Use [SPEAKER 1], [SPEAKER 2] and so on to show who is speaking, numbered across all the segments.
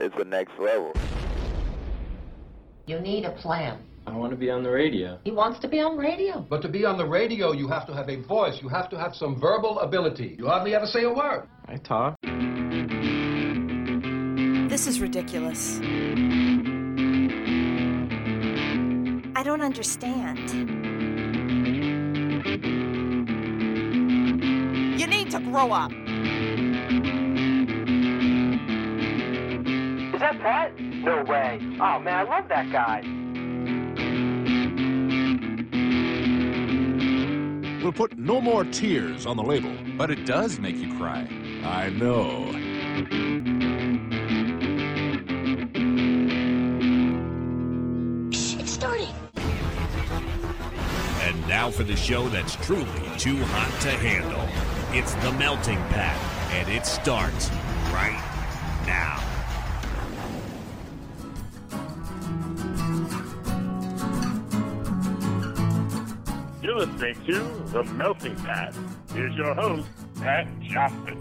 [SPEAKER 1] it's the next level.
[SPEAKER 2] You need a plan.
[SPEAKER 3] I want to be on the radio.
[SPEAKER 2] He wants to be on radio.
[SPEAKER 4] But to be on the radio, you have to have a voice. You have to have some verbal ability. You hardly ever say a word.
[SPEAKER 3] I talk.
[SPEAKER 5] This is ridiculous. I don't understand. You need to grow up.
[SPEAKER 6] That Pat? No way. Oh man, I love that guy.
[SPEAKER 7] We'll put no more tears on the label.
[SPEAKER 8] But it does make you cry.
[SPEAKER 7] I know.
[SPEAKER 2] It's starting.
[SPEAKER 9] And now for the show that's truly too hot to handle. It's the Melting Pat, and it starts right
[SPEAKER 10] Listening to The Melting Pat. Here's your host, Pat Johnson.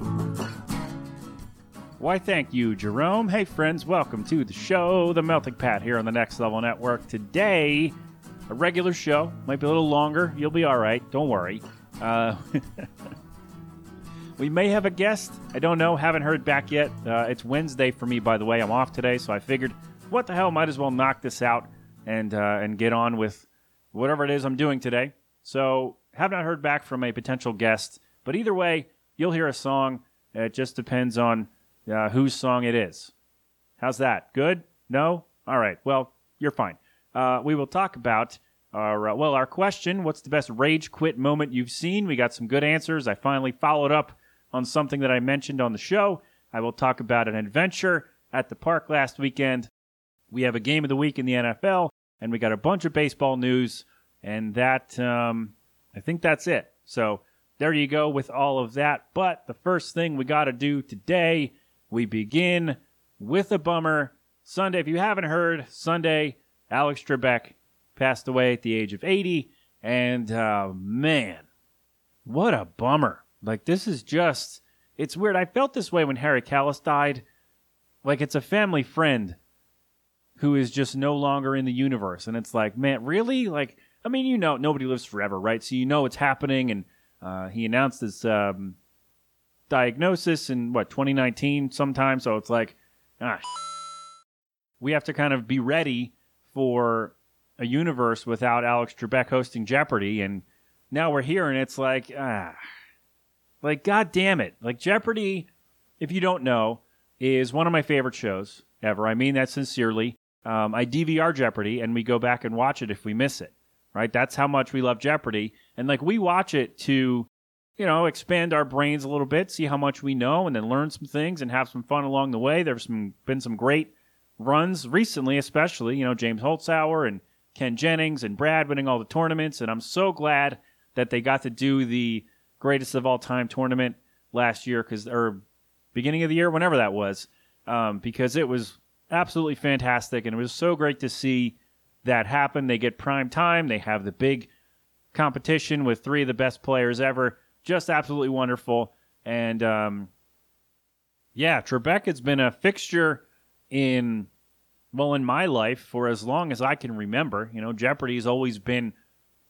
[SPEAKER 11] Why, thank you, Jerome. Hey, friends, welcome to the show, The Melting Pat, here on the Next Level Network. Today, a regular show, might be a little longer. You'll be all right. Don't worry. Uh, we may have a guest. I don't know. Haven't heard back yet. Uh, it's Wednesday for me, by the way. I'm off today, so I figured, what the hell? Might as well knock this out and uh, and get on with whatever it is I'm doing today. So, have not heard back from a potential guest, but either way, you'll hear a song. It just depends on uh, whose song it is. How's that? Good? No? All right. Well, you're fine. Uh, we will talk about our uh, well, our question: What's the best rage quit moment you've seen? We got some good answers. I finally followed up on something that I mentioned on the show. I will talk about an adventure at the park last weekend. We have a game of the week in the NFL, and we got a bunch of baseball news, and that um, I think that's it. So there you go with all of that. But the first thing we got to do today, we begin with a bummer. Sunday, if you haven't heard, Sunday, Alex Trebek passed away at the age of 80. And uh, man, what a bummer. Like, this is just, it's weird. I felt this way when Harry Kalas died. Like, it's a family friend who is just no longer in the universe. And it's like, man, really? Like, I mean, you know, nobody lives forever, right? So you know it's happening. And uh, he announced his um, diagnosis in, what, 2019 sometime. So it's like, ah, we have to kind of be ready for a universe without Alex Trebek hosting Jeopardy, and now we're here, and it's like, ah, like God damn it! Like Jeopardy, if you don't know, is one of my favorite shows ever. I mean that sincerely. Um, I DVR Jeopardy, and we go back and watch it if we miss it. Right? That's how much we love Jeopardy, and like we watch it to, you know, expand our brains a little bit, see how much we know, and then learn some things and have some fun along the way. There's some been some great runs recently, especially, you know, James Holzhauer and Ken Jennings and Brad winning all the tournaments. And I'm so glad that they got to do the greatest of all time tournament last year, because or beginning of the year, whenever that was, um, because it was absolutely fantastic. And it was so great to see that happen. They get prime time, they have the big competition with three of the best players ever. Just absolutely wonderful. And um, yeah, Trebek has been a fixture in well in my life for as long as I can remember. You know, Jeopardy's always been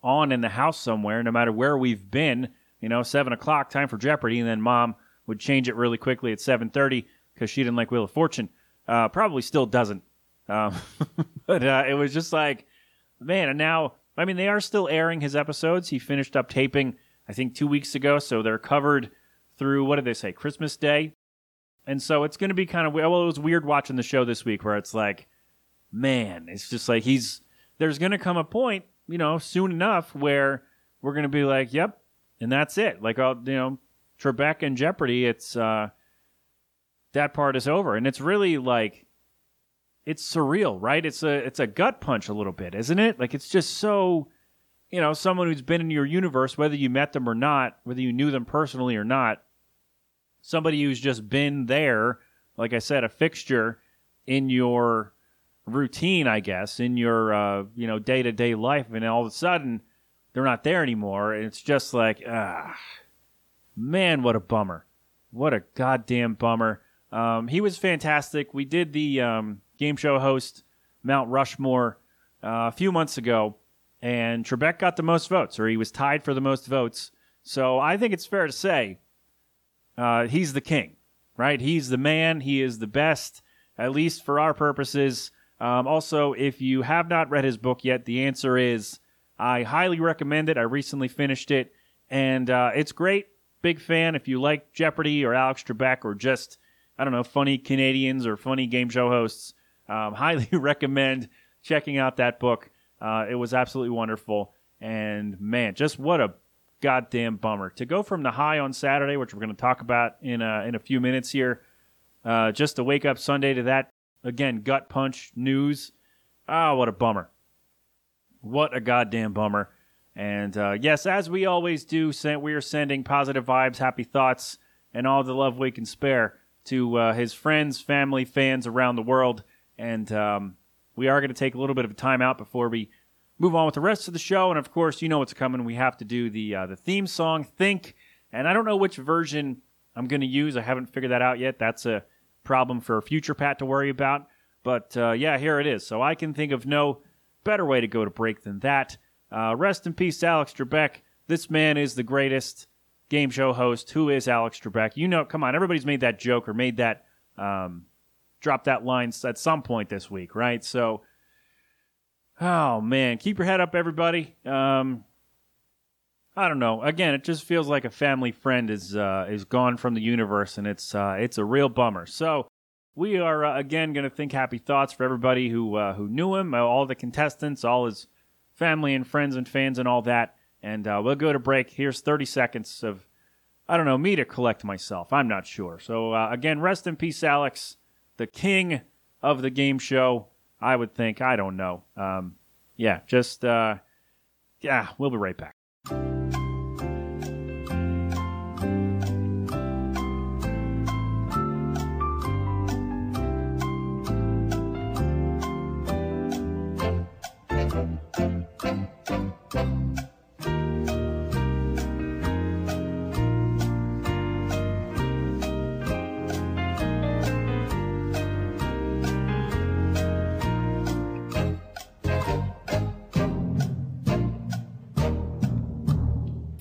[SPEAKER 11] on in the house somewhere, no matter where we've been. You know, seven o'clock, time for Jeopardy, and then Mom would change it really quickly at seven thirty because she didn't like Wheel of Fortune. Uh, probably still doesn't, um, but uh, it was just like, man. And now, I mean, they are still airing his episodes. He finished up taping, I think, two weeks ago, so they're covered through what did they say, Christmas Day. And so it's going to be kind of well. It was weird watching the show this week where it's like, man, it's just like he's. There's going to come a point, you know, soon enough where we're going to be like, yep, and that's it. Like, uh, you know, Trebek and Jeopardy. It's uh, that part is over, and it's really like, it's surreal, right? It's a it's a gut punch a little bit, isn't it? Like, it's just so. You know, someone who's been in your universe, whether you met them or not, whether you knew them personally or not, somebody who's just been there, like I said, a fixture in your routine, I guess, in your uh, you know day to day life, and all of a sudden they're not there anymore. And it's just like, ah, man, what a bummer! What a goddamn bummer! Um, he was fantastic. We did the um, game show host Mount Rushmore uh, a few months ago, and Trebek got the most votes, or he was tied for the most votes. So I think it's fair to say uh, he's the king, right? He's the man. He is the best, at least for our purposes. Um, also, if you have not read his book yet, the answer is I highly recommend it. I recently finished it, and uh, it's great. Big fan. If you like Jeopardy or Alex Trebek or just, I don't know, funny Canadians or funny game show hosts, um, highly recommend checking out that book. Uh, it was absolutely wonderful. And man, just what a goddamn bummer to go from the high on Saturday, which we're going to talk about in a, in a few minutes here, uh, just to wake up Sunday to that again gut punch news. Ah, oh, what a bummer! What a goddamn bummer! And uh, yes, as we always do, we are sending positive vibes, happy thoughts, and all the love we can spare to uh, his friends, family, fans around the world. And um, we are going to take a little bit of a time out before we move on with the rest of the show. And of course, you know what's coming. We have to do the uh, the theme song, "Think." And I don't know which version I'm going to use. I haven't figured that out yet. That's a problem for future Pat to worry about. But uh, yeah, here it is. So I can think of no better way to go to break than that. Uh, rest in peace, Alex Trebek. This man is the greatest game show host. Who is Alex Trebek? You know, come on, everybody's made that joke or made that, um, drop that line at some point this week, right? So, oh man, keep your head up, everybody. Um, I don't know. Again, it just feels like a family friend is uh, is gone from the universe, and it's uh, it's a real bummer. So we are uh, again going to think happy thoughts for everybody who uh, who knew him, uh, all the contestants, all his family and friends and fans and all that. And uh, we'll go to break. Here's 30 seconds of I don't know me to collect myself. I'm not sure. So again, rest in peace, Alex, the king of the game show. I would think. I don't know. Um, yeah, just yeah. We'll be right back.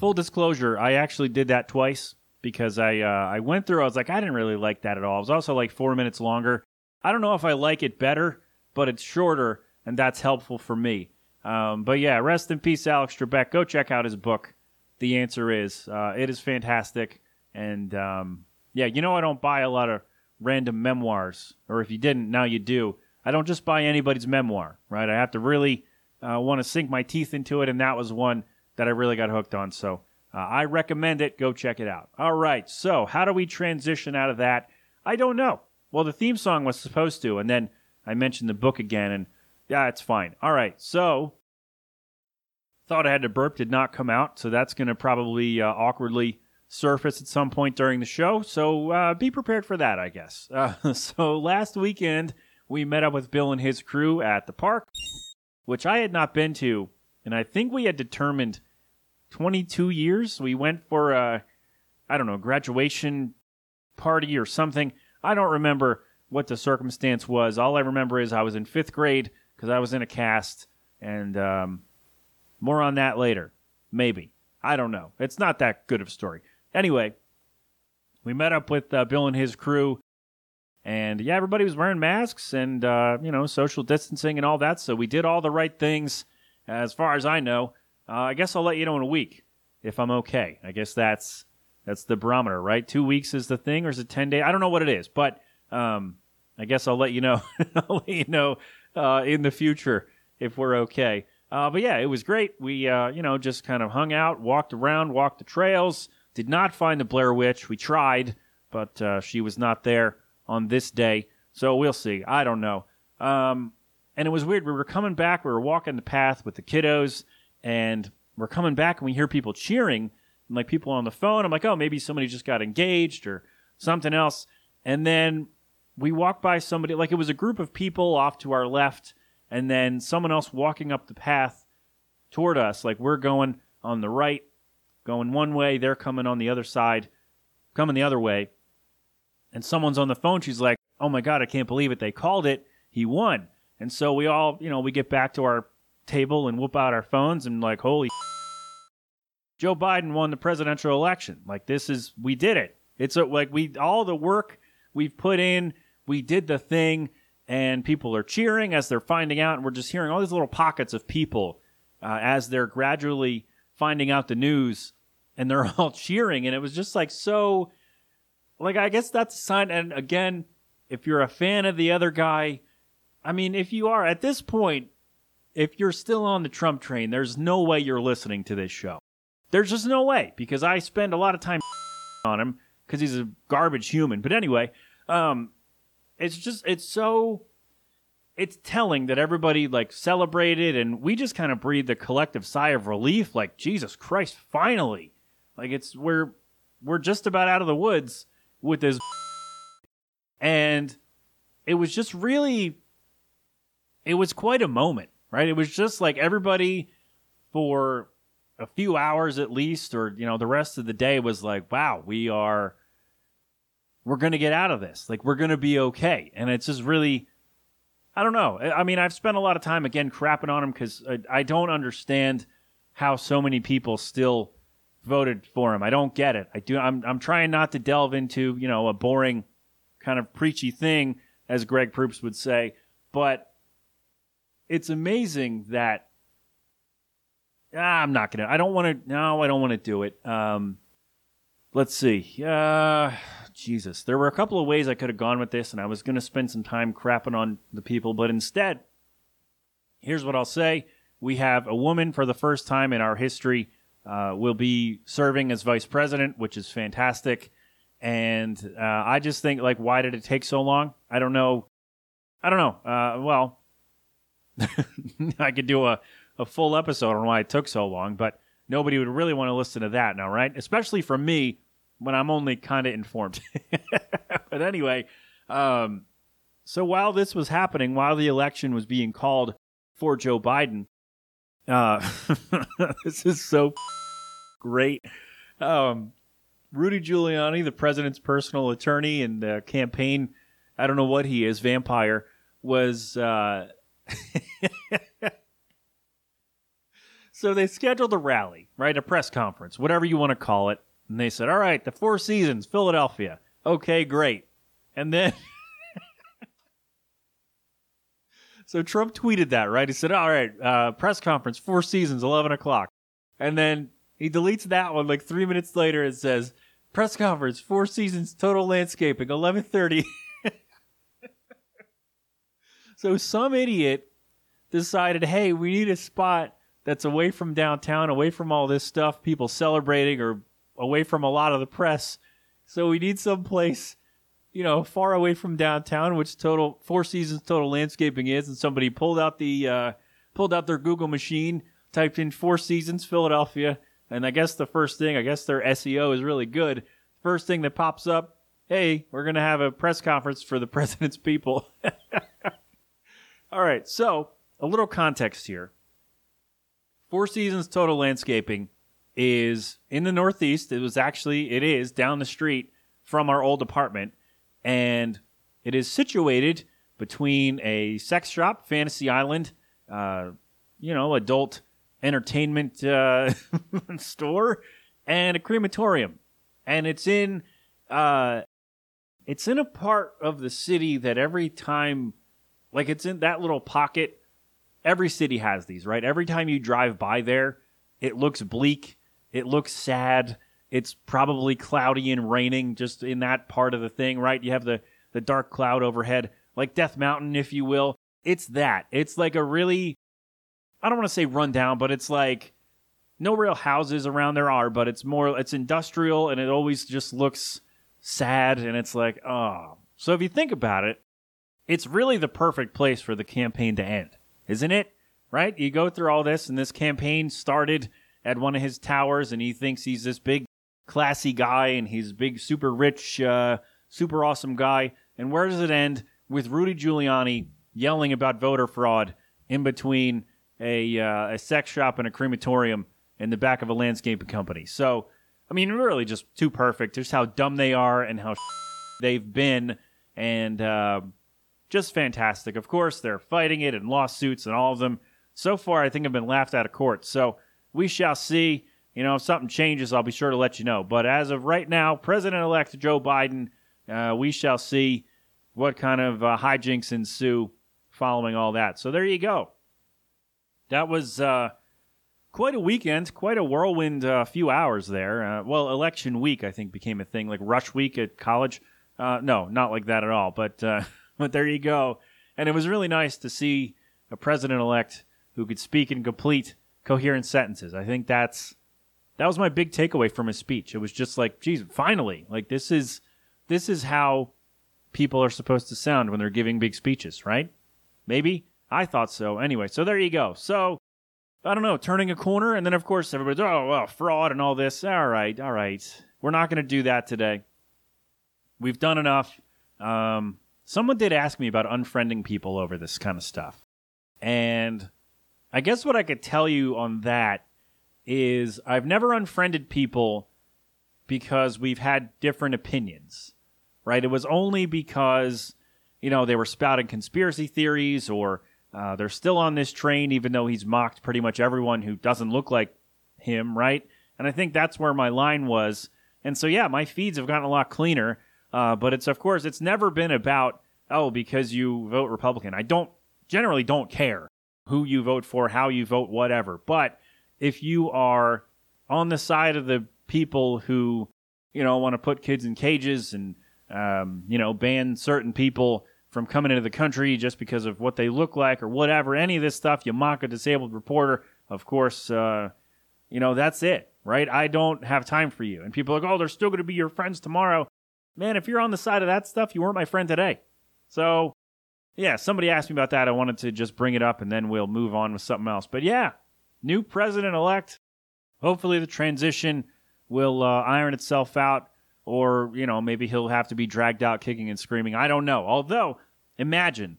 [SPEAKER 11] Full disclosure, I actually did that twice because I uh, I went through. I was like, I didn't really like that at all. It was also like four minutes longer. I don't know if I like it better, but it's shorter, and that's helpful for me. Um, but yeah, rest in peace, Alex Trebek. Go check out his book. The answer is uh, it is fantastic, and um, yeah, you know I don't buy a lot of random memoirs, or if you didn't, now you do. I don't just buy anybody's memoir, right? I have to really uh, want to sink my teeth into it, and that was one that I really got hooked on. So uh, I recommend it. Go check it out. All right. So how do we transition out of that? I don't know. Well, the theme song was supposed to, and then I mentioned the book again, and yeah, it's fine. All right. So thought I had to burp, did not come out. So that's going to probably uh, awkwardly surface at some point during the show. So uh, be prepared for that, I guess. Uh, so last weekend, we met up with Bill and his crew at the park, which I had not been to and I think we had determined 22 years. We went for a, I don't know, graduation party or something. I don't remember what the circumstance was. All I remember is I was in fifth grade because I was in a cast, and um, more on that later. Maybe. I don't know. It's not that good of a story. Anyway, we met up with uh, Bill and his crew, and yeah, everybody was wearing masks and, uh, you know, social distancing and all that. So we did all the right things as far as I know, uh, I guess I'll let you know in a week if I'm okay. I guess that's that's the barometer, right? Two weeks is the thing, or is it ten days? I don't know what it is, but um, I guess I'll let you know. I'll let you know uh, in the future if we're okay. Uh, but yeah, it was great. We uh, you know just kind of hung out, walked around, walked the trails. Did not find the Blair Witch. We tried, but uh, she was not there on this day. So we'll see. I don't know. Um, and it was weird. We were coming back, we were walking the path with the kiddos, and we're coming back and we hear people cheering, and like people on the phone. I'm like, oh, maybe somebody just got engaged or something else. And then we walk by somebody, like it was a group of people off to our left, and then someone else walking up the path toward us. Like we're going on the right, going one way, they're coming on the other side, coming the other way. and someone's on the phone. She's like, "Oh my god, I can't believe it! They called it. He won." And so we all, you know, we get back to our table and whoop out our phones and like, "Holy Joe Biden won the presidential election. Like this is we did it. It's a, like we all the work we've put in, we did the thing, and people are cheering as they're finding out, and we're just hearing all these little pockets of people uh, as they're gradually finding out the news, and they're all cheering, and it was just like so. Like I guess that's a sign. And again, if you're a fan of the other guy, I mean, if you are at this point, if you're still on the Trump train, there's no way you're listening to this show. There's just no way because I spend a lot of time on him because he's a garbage human. But anyway, um, it's just it's so it's telling that everybody like celebrated and we just kind of breathed a collective sigh of relief. Like Jesus Christ, finally! Like it's we're we're just about out of the woods with this, and it was just really it was quite a moment, right? It was just like everybody for a few hours at least, or you know, the rest of the day was like, wow, we are we're gonna get out of this. Like we're gonna be okay. And it's just really I don't know. I mean, I've spent a lot of time again crapping on him because I, I don't understand how so many people still voted for him. I don't get it. I do. I'm I'm trying not to delve into you know a boring kind of preachy thing, as Greg Proops would say, but it's amazing that ah, I'm not gonna. I don't want to. No, I don't want to do it. Um, let's see. Uh, Jesus, there were a couple of ways I could have gone with this, and I was gonna spend some time crapping on the people, but instead, here's what I'll say: We have a woman for the first time in our history. Uh, will be serving as vice president, which is fantastic. And uh, I just think, like, why did it take so long? I don't know. I don't know. Uh, well, I could do a a full episode on why it took so long, but nobody would really want to listen to that now, right? Especially from me when I'm only kind of informed. but anyway, um, so while this was happening, while the election was being called for Joe Biden, uh, this is so great. Um, Rudy Giuliani, the president's personal attorney and uh, campaign, I don't know what he is, vampire, was. Uh, So they scheduled a rally, right? A press conference, whatever you want to call it. And they said, all right, the Four Seasons, Philadelphia. Okay, great. And then. so Trump tweeted that, right? He said, all right, uh, press conference, Four Seasons, 11 o'clock. And then he deletes that one like three minutes later. It says, press conference, Four Seasons, total landscaping, 1130. so some idiot decided, hey, we need a spot that's away from downtown, away from all this stuff, people celebrating, or away from a lot of the press. So we need some place, you know, far away from downtown, which total Four Seasons total landscaping is. And somebody pulled out the uh, pulled out their Google machine, typed in Four Seasons Philadelphia, and I guess the first thing, I guess their SEO is really good. First thing that pops up, hey, we're gonna have a press conference for the president's people. all right, so a little context here. Four Seasons Total Landscaping is in the Northeast. It was actually, it is down the street from our old apartment. And it is situated between a sex shop, Fantasy Island, uh, you know, adult entertainment uh, store, and a crematorium. And it's in, uh, it's in a part of the city that every time, like it's in that little pocket every city has these, right? Every time you drive by there, it looks bleak, it looks sad. It's probably cloudy and raining just in that part of the thing, right? You have the the dark cloud overhead, like Death Mountain, if you will. It's that. It's like a really I don't want to say rundown, but it's like no real houses around there are, but it's more it's industrial and it always just looks sad and it's like, oh. So if you think about it, it's really the perfect place for the campaign to end isn't it? Right? You go through all this, and this campaign started at one of his towers, and he thinks he's this big, classy guy, and he's big, super rich, uh, super awesome guy. And where does it end? With Rudy Giuliani yelling about voter fraud in between a, uh, a sex shop and a crematorium in the back of a landscaping company. So, I mean, really just too perfect. Just how dumb they are and how they've been, and uh, just fantastic. Of course, they're fighting it in lawsuits, and all of them so far I think have been laughed out of court. So we shall see. You know, if something changes, I'll be sure to let you know. But as of right now, President-elect Joe Biden, uh, we shall see what kind of uh, hijinks ensue following all that. So there you go. That was uh, quite a weekend, quite a whirlwind uh, few hours there. Uh, well, election week, I think, became a thing, like rush week at college. Uh, no, not like that at all. But uh, but there you go. And it was really nice to see a president-elect who could speak in complete, coherent sentences. I think that's that was my big takeaway from his speech. It was just like, geez, finally, like this is this is how people are supposed to sound when they're giving big speeches, right? Maybe I thought so. Anyway, so there you go. So I don't know, turning a corner, and then of course everybody's oh well, fraud and all this. All right, all right, we're not going to do that today. We've done enough. Um, someone did ask me about unfriending people over this kind of stuff, and I guess what I could tell you on that is I've never unfriended people because we've had different opinions, right? It was only because, you know, they were spouting conspiracy theories or uh, they're still on this train, even though he's mocked pretty much everyone who doesn't look like him, right? And I think that's where my line was. And so, yeah, my feeds have gotten a lot cleaner. Uh, but it's, of course, it's never been about, oh, because you vote Republican. I don't generally don't care who you vote for, how you vote, whatever. But if you are on the side of the people who, you know, want to put kids in cages and, um, you know, ban certain people from coming into the country just because of what they look like or whatever, any of this stuff, you mock a disabled reporter, of course, uh, you know, that's it, right? I don't have time for you. And people are like, oh, they're still going to be your friends tomorrow. Man, if you're on the side of that stuff, you weren't my friend today. So, yeah, somebody asked me about that. I wanted to just bring it up and then we'll move on with something else. But yeah, new president elect. Hopefully, the transition will uh, iron itself out, or, you know, maybe he'll have to be dragged out kicking and screaming. I don't know. Although, imagine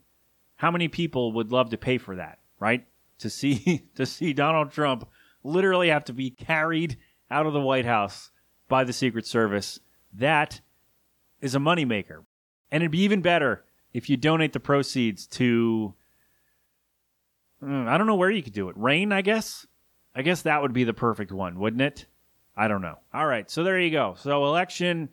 [SPEAKER 11] how many people would love to pay for that, right? To see to see Donald Trump literally have to be carried out of the White House by the Secret Service. That is a moneymaker. And it'd be even better if you donate the proceeds to Mm, I don't know where you could do it. Rain, I guess. I guess that would be the perfect one, wouldn't it? I don't know. All right, so there you go. So election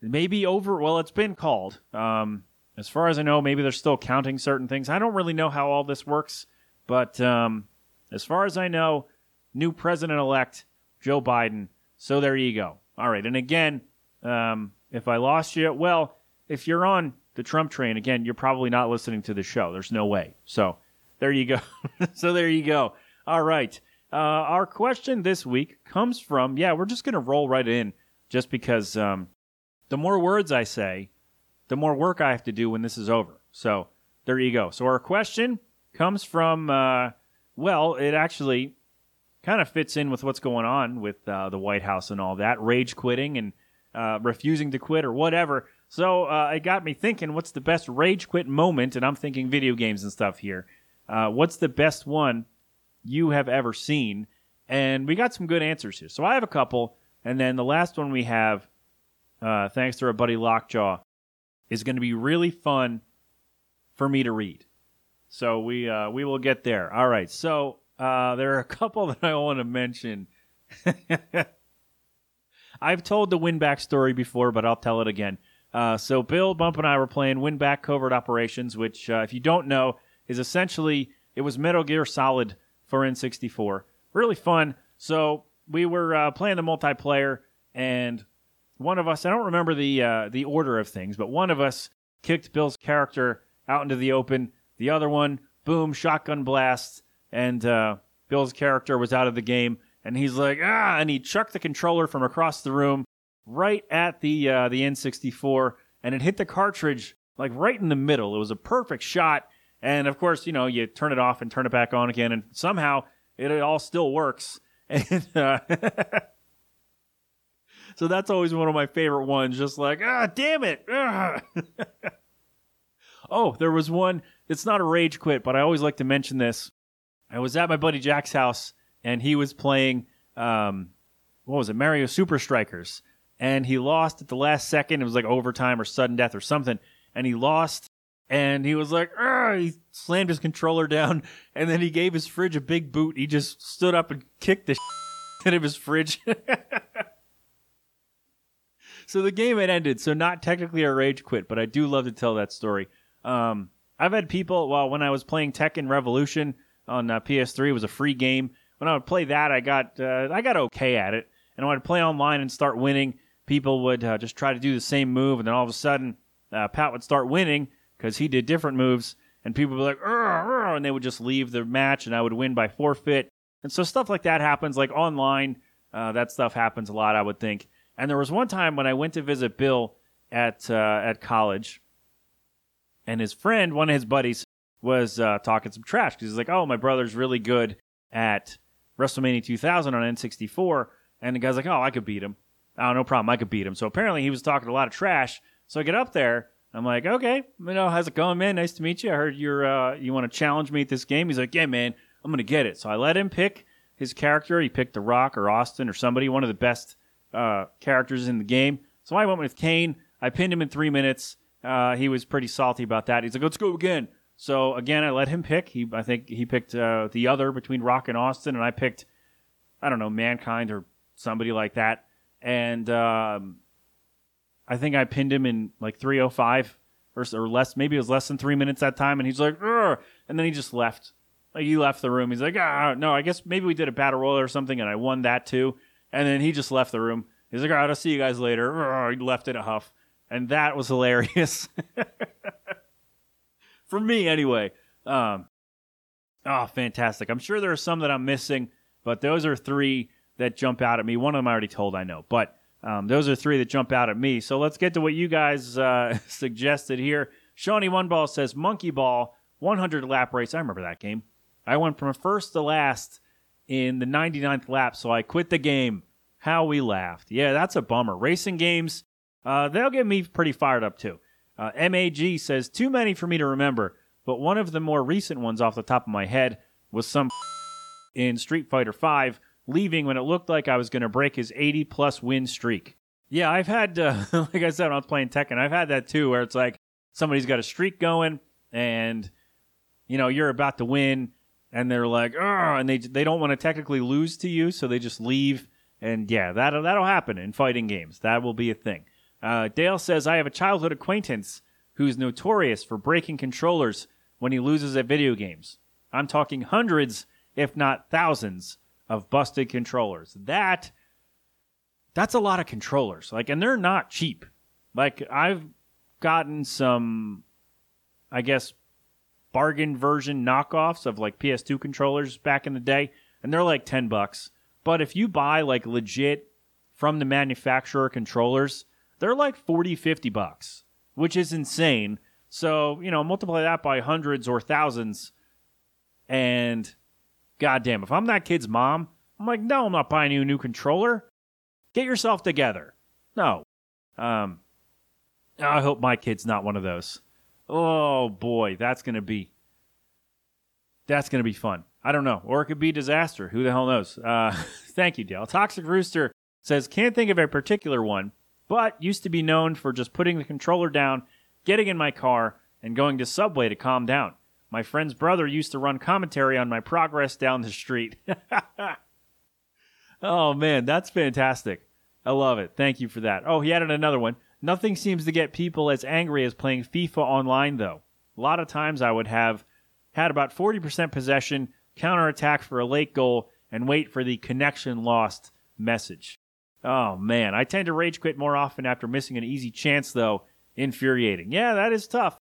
[SPEAKER 11] maybe over. Well, it's been called. Um, as far as I know, maybe they're still counting certain things. I don't really know how all this works, but um, as far as I know, new president-elect Joe Biden. So there you go. All right, and again, um, if I lost you, well, if you're on the Trump train again, you're probably not listening to the show. There's no way. So there you go. so there you go. All right. Uh, our question this week comes from, yeah, we're just going to roll right in just because um, the more words I say, the more work I have to do when this is over. So there you go. So our question comes from, uh, well, it actually kind of fits in with what's going on with uh, the White House and all that, rage quitting and uh, refusing to quit or whatever. So uh, it got me thinking, what's the best rage quit moment? And I'm thinking video games and stuff here. Uh, what's the best one you have ever seen? And we got some good answers here. So I have a couple, and then the last one we have, uh, thanks to our buddy Lockjaw, is going to be really fun for me to read. So we uh, we will get there. All right. So uh, there are a couple that I want to mention. I've told the Winback story before, but I'll tell it again. Uh, so Bill, Bump, and I were playing Winback Covert Operations, which, uh, if you don't know, is essentially it was Metal Gear Solid for N64. Really fun. So we were uh, playing the multiplayer, and one of us I don't remember the uh, the order of things, but one of us kicked Bill's character out into the open. The other one, boom, shotgun blast, and uh, Bill's character was out of the game. And he's like, ah, and he chucked the controller from across the room right at the uh, the N64, and it hit the cartridge like right in the middle. It was a perfect shot, and of course, you know, you turn it off and turn it back on again, and somehow it, all still works. And uh, so that's always one of my favorite ones. Just like, ah, damn it. oh, there was one. It's not a rage quit, but I always like to mention this. I was at my buddy Jack's house, and he was playing, um, what was it, Mario Super Strikers. and he lost at the last second. It was like overtime or sudden death or something, and he lost. And he was like, "Argh!" he slammed his controller down, and then he gave his fridge a big boot. He just stood up and kicked the shit out of his fridge. so the game had ended. So not technically a rage quit, but I do love to tell that story. Um, I've had people. Well, when I was playing Tekken Revolution on uh, PS3, it was a free game. When I would play that, I got uh, I got okay at it. And when I'd play online and start winning, people would uh, just try to do the same move, and then all of a sudden, uh, Pat would start winning because he did different moves, and people would be like, and they would just leave the match, and I would win by forfeit. And so stuff like that happens, like online. Uh, that stuff happens a lot, I would think. And there was one time when I went to visit Bill at uh, at college, and his friend, one of his buddies, was uh, talking some trash because he's like, "Oh, my brother's really good at WrestleMania 2000 on N64," and the guy's like, "Oh, I could beat him. Oh, no problem, I could beat him." So apparently, he was talking a lot of trash. So I get up there. I'm like, "Okay, you know, how's it going, man? Nice to meet you. I heard you're uh, you want to challenge me at this game." He's like, "Yeah, man, I'm gonna get it." So I let him pick his character. He picked The Rock or Austin or somebody, one of the best uh, characters in the game. So I went with Kane. I pinned him in three minutes. Uh, he was pretty salty about that. He's like, "Let's go again." So again, I let him pick. He, I think he picked uh, the other between Rock and Austin, and I picked, I don't know, Mankind or somebody like that. And um, I think I pinned him in like 305 or, or less. Maybe it was less than three minutes that time. And he's like, and then he just left. Like he left the room. He's like, ah, no, I guess maybe we did a battle royal or something, and I won that too. And then he just left the room. He's like, all right, I'll see you guys later. Argh, He left in a huff, and that was hilarious for me anyway. Um, oh, fantastic! I'm sure there are some that I'm missing, but those are three that jump out at me. One of them I already told, I know, but um, those are three that jump out at me. So let's get to what you guys uh, suggested here. Shawnee One Ball says Monkey Ball 100 lap race. I remember that game. I went from first to last in the 99th lap, so I quit the game. How we laughed. Yeah, that's a bummer. Racing games, uh, they'll get me pretty fired up too. Uh, MAG says, too many for me to remember, but one of the more recent ones off the top of my head was some in Street Fighter V leaving when it looked like I was going to break his 80 plus win streak. Yeah, I've had, uh, like I said, when I was playing Tekken, I've had that too, where it's like somebody's got a streak going and, you know, you're about to win and they're like, "Ugh," and they they don't want to technically lose to you, so they just leave. And yeah, that that'll happen in fighting games. That will be a thing. Uh, Dale says, "I have a childhood acquaintance who's notorious for breaking controllers when he loses at video games. I'm talking hundreds, if not thousands, of busted controllers. That that's a lot of controllers. Like, and they're not cheap. Like I've gotten some, I guess, bargain version knockoffs of like PS2 controllers back in the day, and they're like 10 bucks. But if you buy like legit from the manufacturer controllers, they're like 40, 50 bucks, which is insane. So, you know, multiply that by hundreds or thousands. And goddamn, if I'm that kid's mom, I'm like, no, I'm not buying you a new controller. Get yourself together. No. Um, I hope my kid's not one of those. Oh boy, that's gonna be that's gonna be fun. I don't know, or it could be disaster. Who the hell knows? Uh, thank you, Dale. Toxic Rooster says can't think of a particular one, but used to be known for just putting the controller down, getting in my car, and going to Subway to calm down. My friend's brother used to run commentary on my progress down the street. oh man, that's fantastic. I love it. Thank you for that. Oh, he added another one. Nothing seems to get people as angry as playing FIFA online, though. A lot of times I would have had about 40% possession, counterattack for a late goal, and wait for the connection lost message. Oh, man. I tend to rage quit more often after missing an easy chance, though. Infuriating. Yeah, that is tough.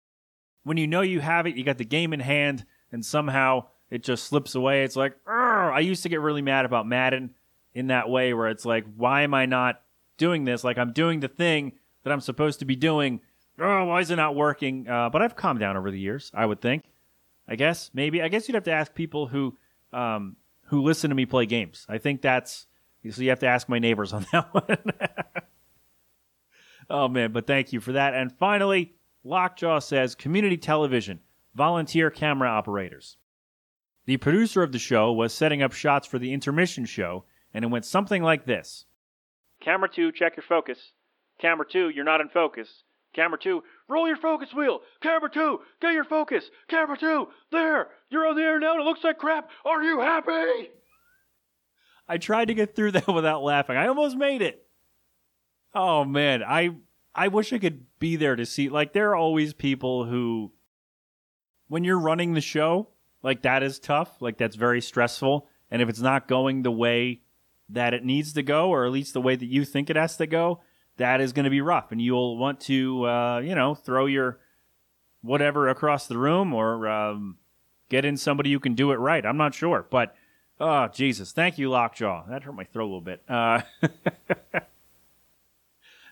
[SPEAKER 11] When you know you have it, you got the game in hand, and somehow it just slips away. It's like! I used to get really mad about Madden in that way, where it's like, why am I not doing this? Like, I'm doing the thing that I'm supposed to be doing. Oh, why is it not working? Uh, but I've calmed down over the years. I would think. I guess maybe. I guess you'd have to ask people who um, who listen to me play games. I think that's so. You have to ask my neighbors on that one. oh man, but thank you for that. And finally, Lockjaw says community television, volunteer camera operators. The producer of the show was setting up shots for the intermission show, and it went something like this. Camera two, check your focus. Camera two, you're not in focus. Camera two, roll your focus wheel. Camera two, get your focus. Camera two, there, you're on the air now and it looks like crap. Are you happy? I tried to get through that without laughing. I almost made it. Oh man, I I wish I could be there to see. Like there are always people who, when you're running the show, like that is tough. Like that's very stressful. And if it's not going the way that it needs to go, or at least the way that you think it has to go, that is going to be rough. And you'll want to, uh, you know, throw your whatever across the room or um, get in somebody who can do it right. I'm not sure, but oh Jesus, thank you, Lockjaw. That hurt my throat a little bit. Uh,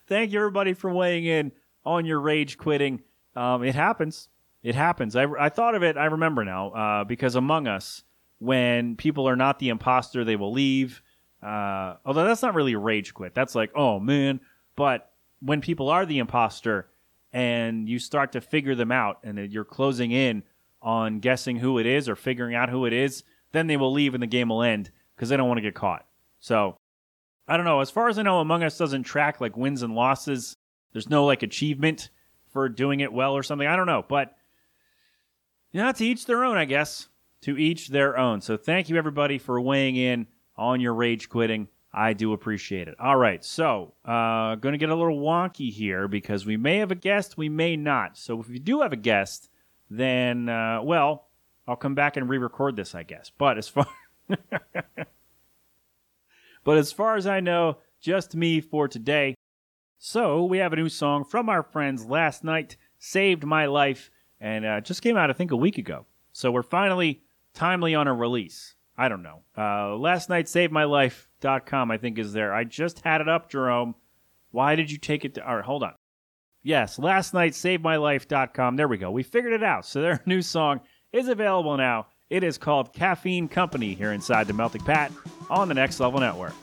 [SPEAKER 11] thank you everybody for weighing in on your rage quitting. Um, it happens. It happens. I, I thought of it. I remember now uh, because Among Us, when people are not the imposter, they will leave. Uh, although that's not really rage quit. That's like, oh man. But when people are the imposter and you start to figure them out and you're closing in on guessing who it is or figuring out who it is, then they will leave and the game will end because they don't want to get caught. So I don't know. As far as I know, Among Us doesn't track like wins and losses. There's no like achievement for doing it well or something. I don't know, but yeah, to each their own, I guess. To each their own. So thank you everybody for weighing in on your rage quitting. I do appreciate it. All right, so uh, going to get a little wonky here because we may have a guest, we may not. So if you do have a guest, then uh, well, I'll come back and re-record this, I guess. But as far but as far as I know, just me for today. So we have a new song from our friends last night, saved my life, and uh, just came out I think a week ago. So we're finally timely on a release. I don't know. Uh, last night, savemylife.com, I think, is there. I just had it up, Jerome. Why did you take it to. All right, hold on. Yes, last night, savemylife.com. There we go. We figured it out. So their new song is available now. It is called Caffeine Company here inside the Melting Pat on the Next Level Network.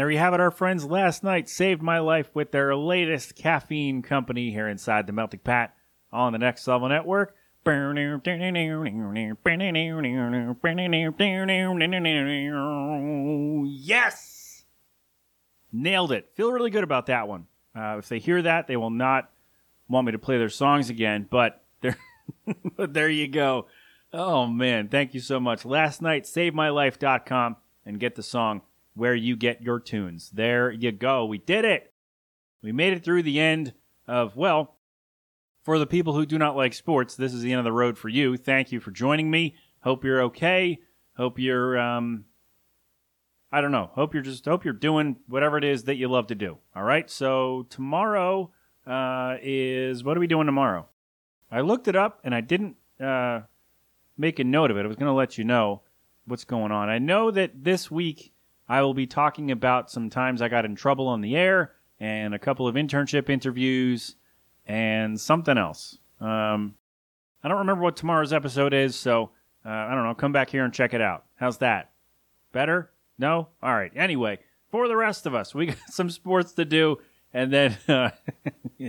[SPEAKER 11] There you have it, our friends. Last night saved my life with their latest caffeine company here inside the Melting Pat on the Next Level Network. Yes! Nailed it. Feel really good about that one. Uh, if they hear that, they will not want me to play their songs again, but there, there you go. Oh man, thank you so much. Last night, savemylife.com and get the song where you get your tunes. There you go. We did it. We made it through the end of, well, for the people who do not like sports, this is the end of the road for you. Thank you for joining me. Hope you're okay. Hope you're, um, I don't know. Hope you're just, hope you're doing whatever it is that you love to do. All right. So tomorrow, uh, is, what are we doing tomorrow? I looked it up and I didn't, uh, make a note of it. I was going to let you know what's going on. I know that this week I will be talking about some times I got in trouble on the air and a couple of internship interviews and something else. Um, I don't remember what tomorrow's episode is, so uh, I don't know. Come back here and check it out. How's that? Better? No? All right. Anyway, for the rest of us, we got some sports to do, and then, uh,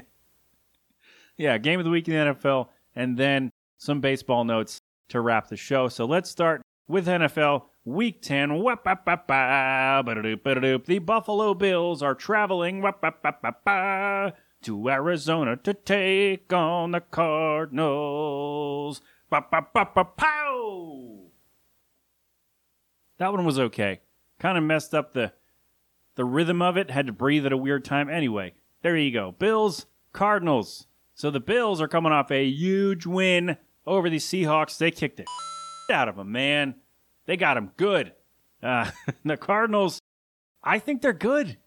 [SPEAKER 11] yeah, game of the week in the NFL, and then some baseball notes to wrap the show. So let's start with NFL Week 10. The Buffalo Bills are traveling to Arizona to take on the Cardinals. That one was okay. Kind of messed up the the rhythm of it. Had to breathe at a weird time. Anyway, there you go. Bills, Cardinals. So the Bills are coming off a huge win over the Seahawks. They kicked it out of them, man. They got them good. Uh, the Cardinals, I think they're good.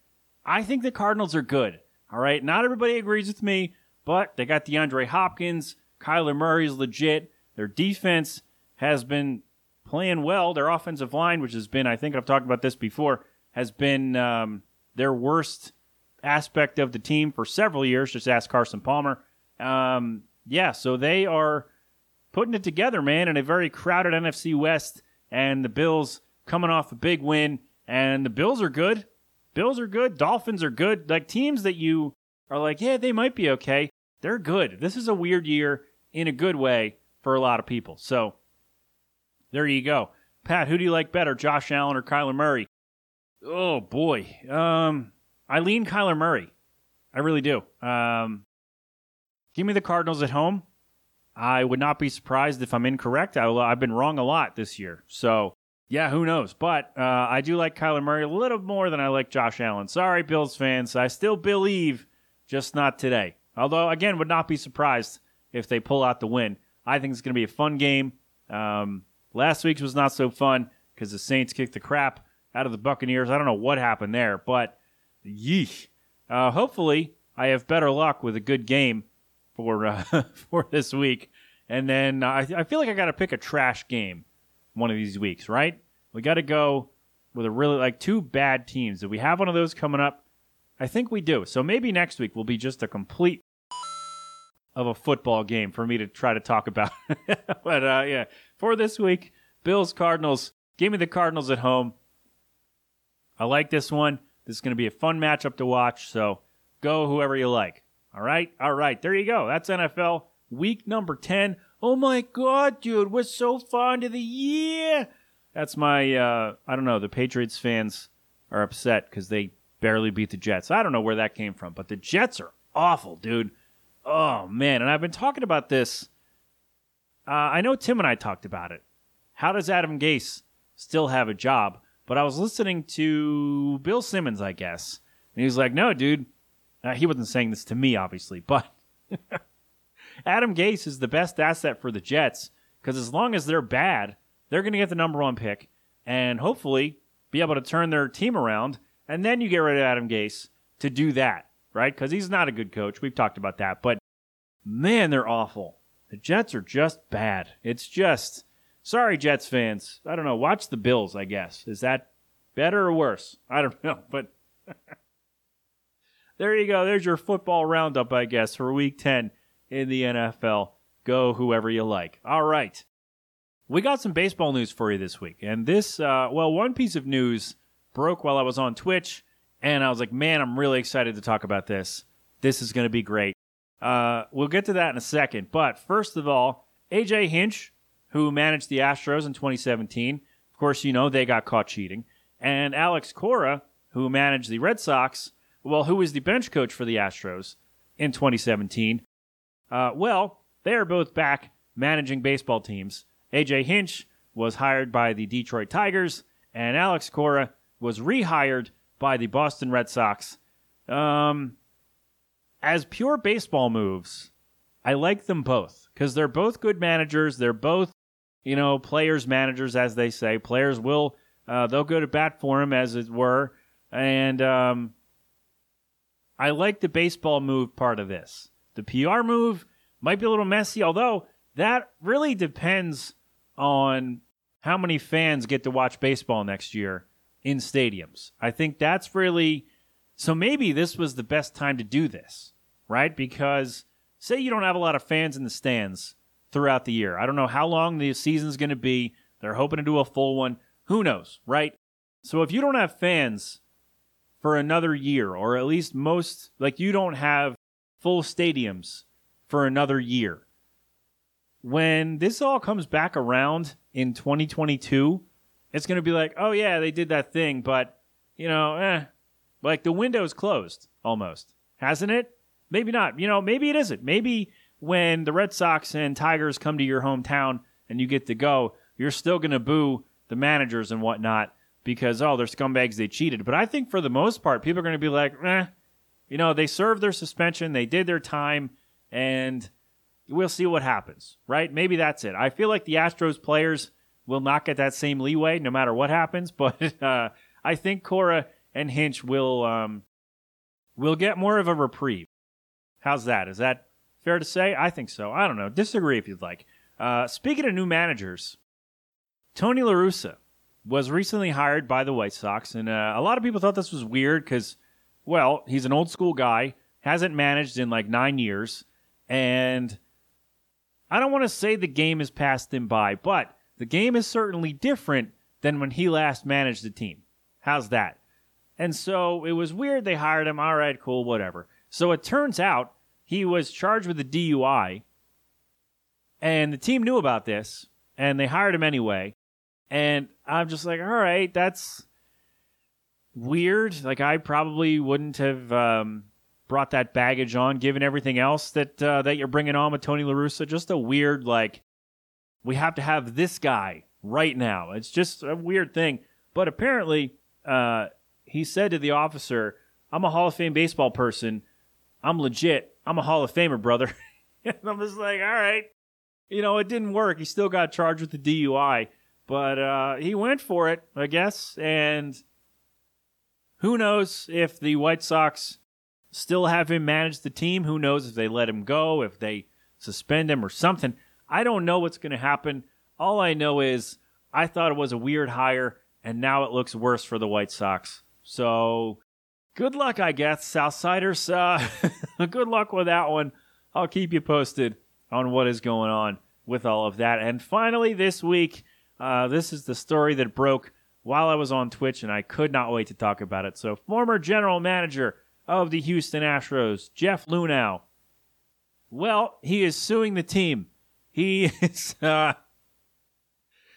[SPEAKER 11] I think the Cardinals are good. All right. Not everybody agrees with me, but they got DeAndre Hopkins. Kyler Murray's legit. Their defense has been playing well. Their offensive line, which has been, I think I've talked about this before, has been um, their worst aspect of the team for several years. Just ask Carson Palmer. Um, yeah, so they are putting it together, man, in a very crowded NFC West. And the Bills coming off a big win. And the Bills are good. Bills are good. Dolphins are good. Like teams that you are like, yeah, they might be okay. They're good. This is a weird year in a good way for a lot of people. So there you go. Pat, who do you like better, Josh Allen or Kyler Murray? Oh boy. Um I lean Kyler Murray. I really do. Um give me the Cardinals at home. I would not be surprised if I'm incorrect. I, have been wrong a lot this year. So, yeah, who knows? But uh, I do like Kyler Murray a little more than I like Josh Allen. Sorry, Bills fans. I still believe, just not today. Although, again, would not be surprised if they pull out the win. I think it's going to be a fun game. Um, last week's was not so fun because the Saints kicked the crap out of the Buccaneers. I don't know what happened there, but yeesh. Uh, hopefully, I have better luck with a good game for uh, for this week. And then uh, I, I feel like I got to pick a trash game one of these weeks, right? We got to go with a really like two bad teams. Do we have one of those coming up? I think we do. So maybe next week will be just a complete of a football game for me to try to talk about. but uh, yeah, for this week, Bills Cardinals. Give me the Cardinals at home. I like this one. This is going to be a fun matchup to watch. So go whoever you like. All right, all right. There you go. That's NFL week number ten. Oh my God, dude, we're so far into the year. That's my. Uh, I don't know. The Patriots fans are upset because they barely beat the Jets. I don't know where that came from, but the Jets are awful, dude. Oh man, and I've been talking about this. Uh, I know Tim and I talked about it. How does Adam Gase still have a job? But I was listening to Bill Simmons, I guess, and he was like, "No, dude, uh, he wasn't saying this to me, obviously, but Adam Gase is the best asset for the Jets because as long as they're bad, they're going to get the number one pick and hopefully be able to turn their team around. And then you get rid of Adam Gase to do that, right? Because he's not a good coach. We've talked about that. But man, they're awful. The Jets are just bad. It's just, sorry, Jets fans. I don't know. Watch the Bills, I guess. Is that better or worse? I don't know. But. there you go. There's your football roundup, I guess, for week 10 in the NFL. Go whoever you like. All right. We got some baseball news for you this week. And this, uh, well, one piece of news broke while I was on Twitch, And I was like, man, I'm really excited to talk about this. This is going to be great. Uh, we'll get to that in a second. But first of all, AJ Hinch, who managed the Astros in 2017, of course, you know they got caught cheating, and Alex Cora, who managed the Red Sox, well, who was the bench coach for the Astros in 2017. Uh, well, they are both back managing baseball teams. AJ Hinch was hired by the Detroit Tigers, and Alex Cora was rehired by the Boston Red Sox. Um, as pure baseball moves, I like them both because they're both good managers. They're both, you know, players managers, as they say. Players will uh, they'll go to bat for him, as it were. And um, I like the baseball move part of this. The PR move might be a little messy, although that really depends on how many fans get to watch baseball next year in stadiums. I think that's really so maybe this was the best time to do this, right? Because say you don't have a lot of fans in the stands throughout the year. I don't know how long the season's going to be. They're hoping to do a full one. Who knows, right? So if you don't have fans for another year, or at least most, like you don't have full stadiums for another year, when this all comes back around in 2022, it's going to be like, oh yeah, they did that thing, but you know, eh, like the window's closed almost, hasn't it? Maybe not. You know, maybe it isn't. Maybe when the Red Sox and Tigers come to your hometown and you get to go, you're still going to boo the managers and whatnot because oh they're scumbags they cheated. But i think for the most part people are going to be like eh, you know they served their suspension they did their time and we'll see what happens right? Maybe that's it. I feel like the astros players will not get that same leeway no matter what happens but uh, i think cora and hinch will um, will get more of a reprieve. How's that? Is that fair to say? I think so. I don't know. Disagree if you'd like. Uh, speaking of new managers Tony La Russa was recently hired by the White Sox, and uh, a lot of people thought this was weird because, well, he's an old school guy, hasn't managed in like nine years, and I don't want to say the game has passed him by, but the game is certainly different than when he last managed the team. How's that? And so it was weird they hired him. All right, cool, whatever. So it turns out he was charged with a DUI, and the team knew about this, and they hired him anyway. And I'm just like, all right, that's weird. Like, I probably wouldn't have um, brought that baggage on, given everything else that uh, that you're bringing on with Tony La Russa. Just a weird, like, we have to have this guy right now. It's just a weird thing. But apparently, uh, he said to the officer, I'm a Hall of Fame baseball person. I'm legit. I'm a Hall of Famer, brother. and I'm just like, all right. You know, it didn't work. He still got charged with the DUI. But uh, he went for it, I guess. And who knows if the White Sox still have him manage the team? Who knows if they let him go, if they suspend him or something? I don't know what's going to happen. All I know is I thought it was a weird hire, and now it looks worse for the White Sox. So good luck, I guess, Southsiders. Uh, good luck with that one. I'll keep you posted on what is going on with all of that. And finally, this week, uh, this is the story that broke while I was on Twitch, and I could not wait to talk about it. So, former general manager of the Houston Astros, Jeff Luhnow. Well, he is suing the team. He is uh,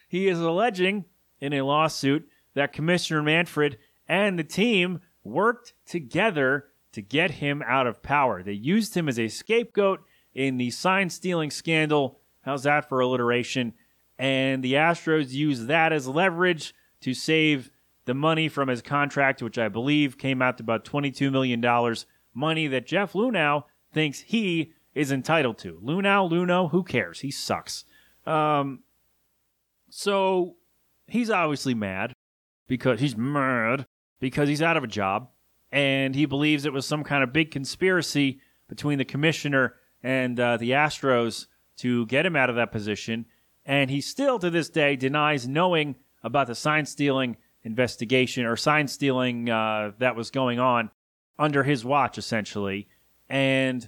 [SPEAKER 11] he is alleging in a lawsuit that Commissioner Manfred and the team worked together to get him out of power. They used him as a scapegoat in the sign stealing scandal. How's that for alliteration? And the Astros used that as leverage to save the money from his contract, which I believe came out to about $22 million, money that Jeff Luhnow thinks he is entitled to. Luhnow, Luno, who cares? He sucks. Um, so he's obviously mad because he's mad because he's out of a job and he believes it was some kind of big conspiracy between the commissioner and uh, the Astros to get him out of that position and he still to this day denies knowing about the sign stealing investigation or sign stealing uh, that was going on under his watch, essentially. And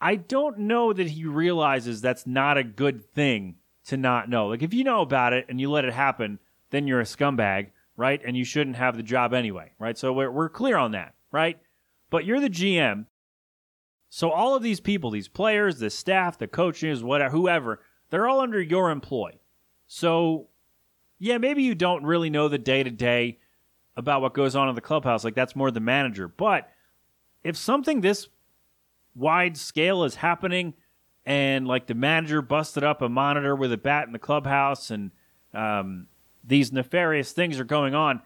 [SPEAKER 11] I don't know that he realizes that's not a good thing to not know. Like, if you know about it and you let it happen, then you're a scumbag, right? And you shouldn't have the job anyway, right? So we're, we're clear on that, right? But you're the GM. So all of these people, these players, the staff, the coaches, whatever, whoever, they're all under your employ. So yeah, maybe you don't really know the day to day about what goes on in the clubhouse. Like that's more the manager. But if something this wide scale is happening and like the manager busted up a monitor with a bat in the clubhouse and um, these nefarious things are going on,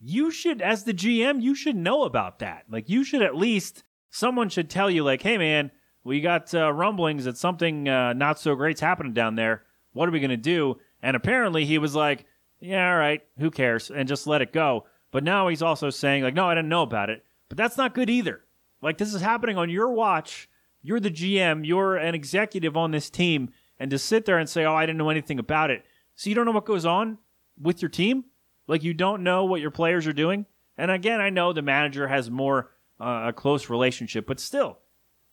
[SPEAKER 11] you should, as the GM, you should know about that. Like you should at least, someone should tell you, like, hey man, we got uh, rumblings that something uh, not so great's happening down there. What are we going to do? And apparently he was like, yeah, all right, who cares? And just let it go. But now he's also saying, like, no, I didn't know about it. But that's not good either. Like, this is happening on your watch. You're the GM, you're an executive on this team. And to sit there and say, oh, I didn't know anything about it. So you don't know what goes on with your team? Like, you don't know what your players are doing? And again, I know the manager has more uh, a close relationship, but still,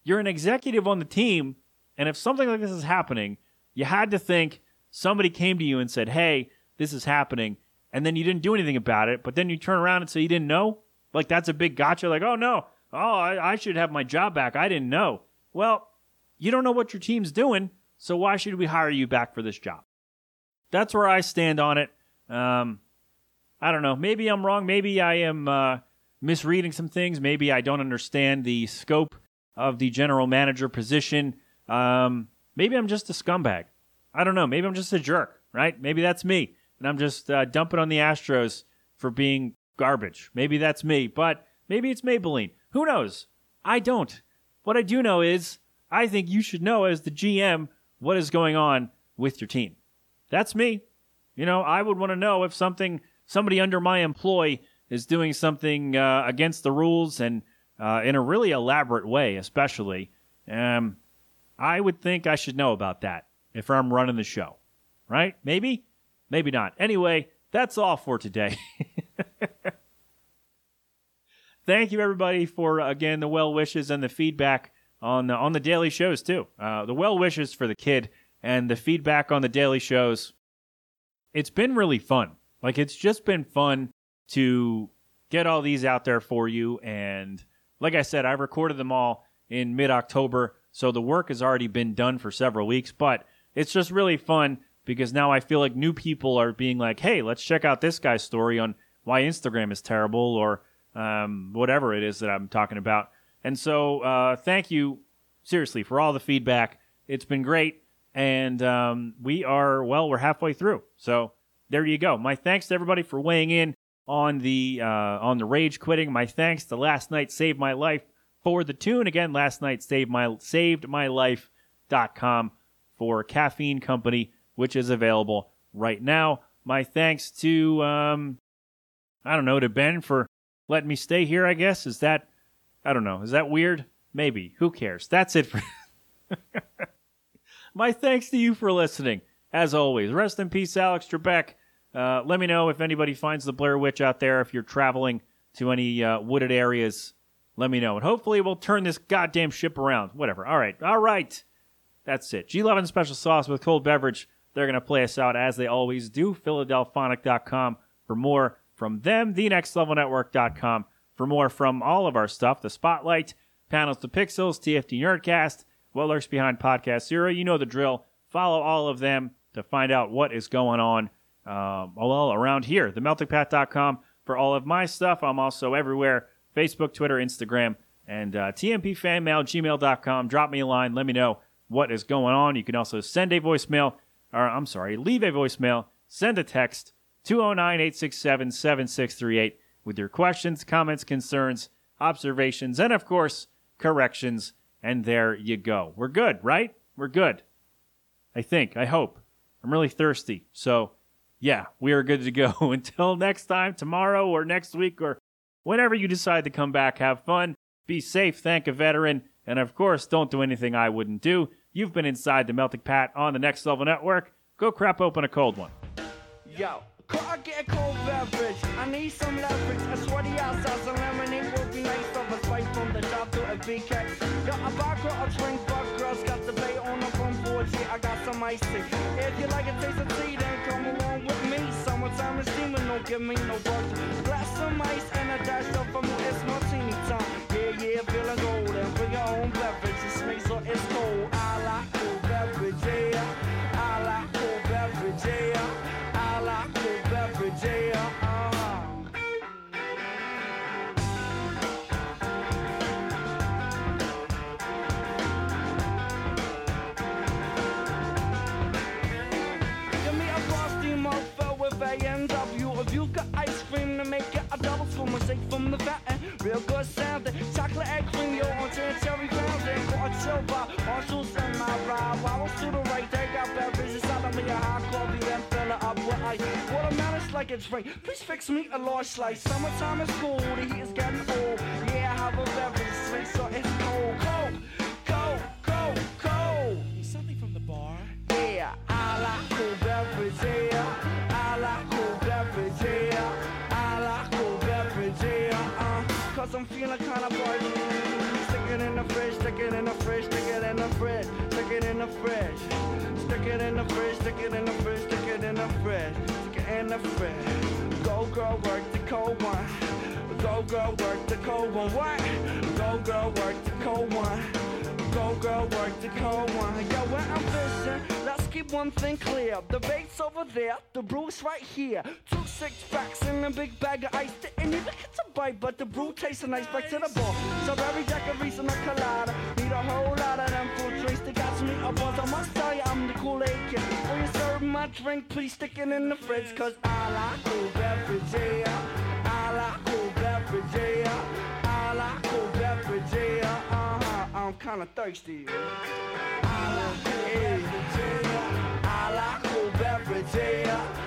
[SPEAKER 11] you're an executive on the team. And if something like this is happening, you had to think somebody came to you and said, hey, this is happening, and then you didn't do anything about it, but then you turn around and say you didn't know? Like that's a big gotcha. Like, oh no, oh, I, I should have my job back. I didn't know. Well, you don't know what your team's doing, so why should we hire you back for this job? That's where I stand on it. Um, I don't know. Maybe I'm wrong. Maybe I am uh, misreading some things. Maybe I don't understand the scope of the general manager position. Um, maybe I'm just a scumbag. I don't know. Maybe I'm just a jerk, right? Maybe that's me and I'm just uh, dumping on the Astros for being garbage. Maybe that's me, but maybe it's Maybelline. Who knows? I don't. What I do know is I think you should know as the GM what is going on with your team. That's me. You know, I would want to know if something somebody under my employ is doing something uh, against the rules and uh, in a really elaborate way, especially. Um, I would think I should know about that if I'm running the show, right? Maybe. Maybe not. Anyway, that's all for today. Thank you, everybody, for again the well wishes and the feedback on the, on the daily shows too. Uh, the well wishes for the kid and the feedback on the daily shows. It's been really fun. Like it's just been fun to get all these out there for you. And like I said, I recorded them all in mid October, so the work has already been done for several weeks. But it's just really fun because now I feel like new people are being like, hey, let's check out this guy's story on why Instagram is terrible or um, whatever it is that I'm talking about. And so, uh, thank you seriously for all the feedback. It's been great. And um, we are, well, we're halfway through. So, there you go. My thanks to everybody for weighing in on the uh, on the rage quitting. My thanks to last night saved my life for the tune again. Last night saved my saved my life.com for caffeine company which is available right now. My thanks to, um, I don't know, to Ben for letting me stay here, I guess. Is that, I don't know, is that weird? Maybe. Who cares? That's it for. My thanks to you for listening. As always, rest in peace, Alex Trebek. Uh, let me know if anybody finds the Blair Witch out there. If you're traveling to any uh, wooded areas, let me know. And hopefully, we'll turn this goddamn ship around. Whatever. All right. All right. That's it. G. Love special sauce with cold beverage. They're going to play us out as they always do. Philadelphonic.com for more from them. TheNextLevelNetwork.com for more from all of our stuff. The Spotlight, Panels to Pixels, TFT Nerdcast, What Lurks Behind Podcast Zero. You know the drill. Follow all of them to find out what is going on um, all around here. TheMeltingPat.com for all of my stuff. I'm also everywhere Facebook, Twitter, Instagram, and uh, TMPFanmail. Drop me a line. Let me know what is going on. You can also send a voicemail or I'm sorry, leave a voicemail, send a text 209 867 7638 with your questions, comments, concerns, observations, and of course, corrections. And there you go. We're good, right? We're good. I think, I hope. I'm really thirsty. So, yeah, we are good to go. Until next time, tomorrow or next week or whenever you decide to come back, have fun, be safe, thank a veteran, and of course, don't do anything I wouldn't do. You've been inside the Melting Pat on the Next Level Network. Go crap open a cold one.
[SPEAKER 3] Yo, could I get a cold beverage? I need some leverage. A sweaty outside, some lemonade would be nice. Of a spice from the top to a BK. Yo, a vodka, a drink, but girls got the bay on some. If you like a taste of tea, then come along with me. Summertime is steaming, don't give me no work. Glass some ice and a dash like it's rain. Please fix me a large slice. Summertime is cool, the heat is getting old. Yeah, I have a beverage, sweet, so it's cold, cold, cold, cold, cold.
[SPEAKER 12] Something from the bar.
[SPEAKER 3] Yeah, I like cool beverage, yeah. I like cool beverage, yeah. I like cool beverage, yeah. Uh, cause I'm feeling kinda bored. Stick it in the fridge, stick it in the fridge, stick it in the fridge, stick it in the fridge. Stick it in the fridge, stick it in the fridge, stick it in the fridge, in the. Go girl, work the cold one. Go girl, work the cold one. What? Go girl, work the cold one. Go girl, work the cold one. Yo, when I'm fishing, keep one thing clear. The bait's over there, the brew's right here. Two six packs and a big bag of ice. Didn't even get to bite, but the brew tastes nice. Back to the bar. Strawberry daiquiris and a colada. Need a whole lot of them fruit drinks to catch me a buzz. I must tell you, I'm the Kool-Aid kid. When you serve my drink, please stick it in the fridge. Cause I like cool beverage, yeah. I like cool beverage, yeah. I like cool beverage, yeah. Uh-huh, I'm kinda thirsty. I like day I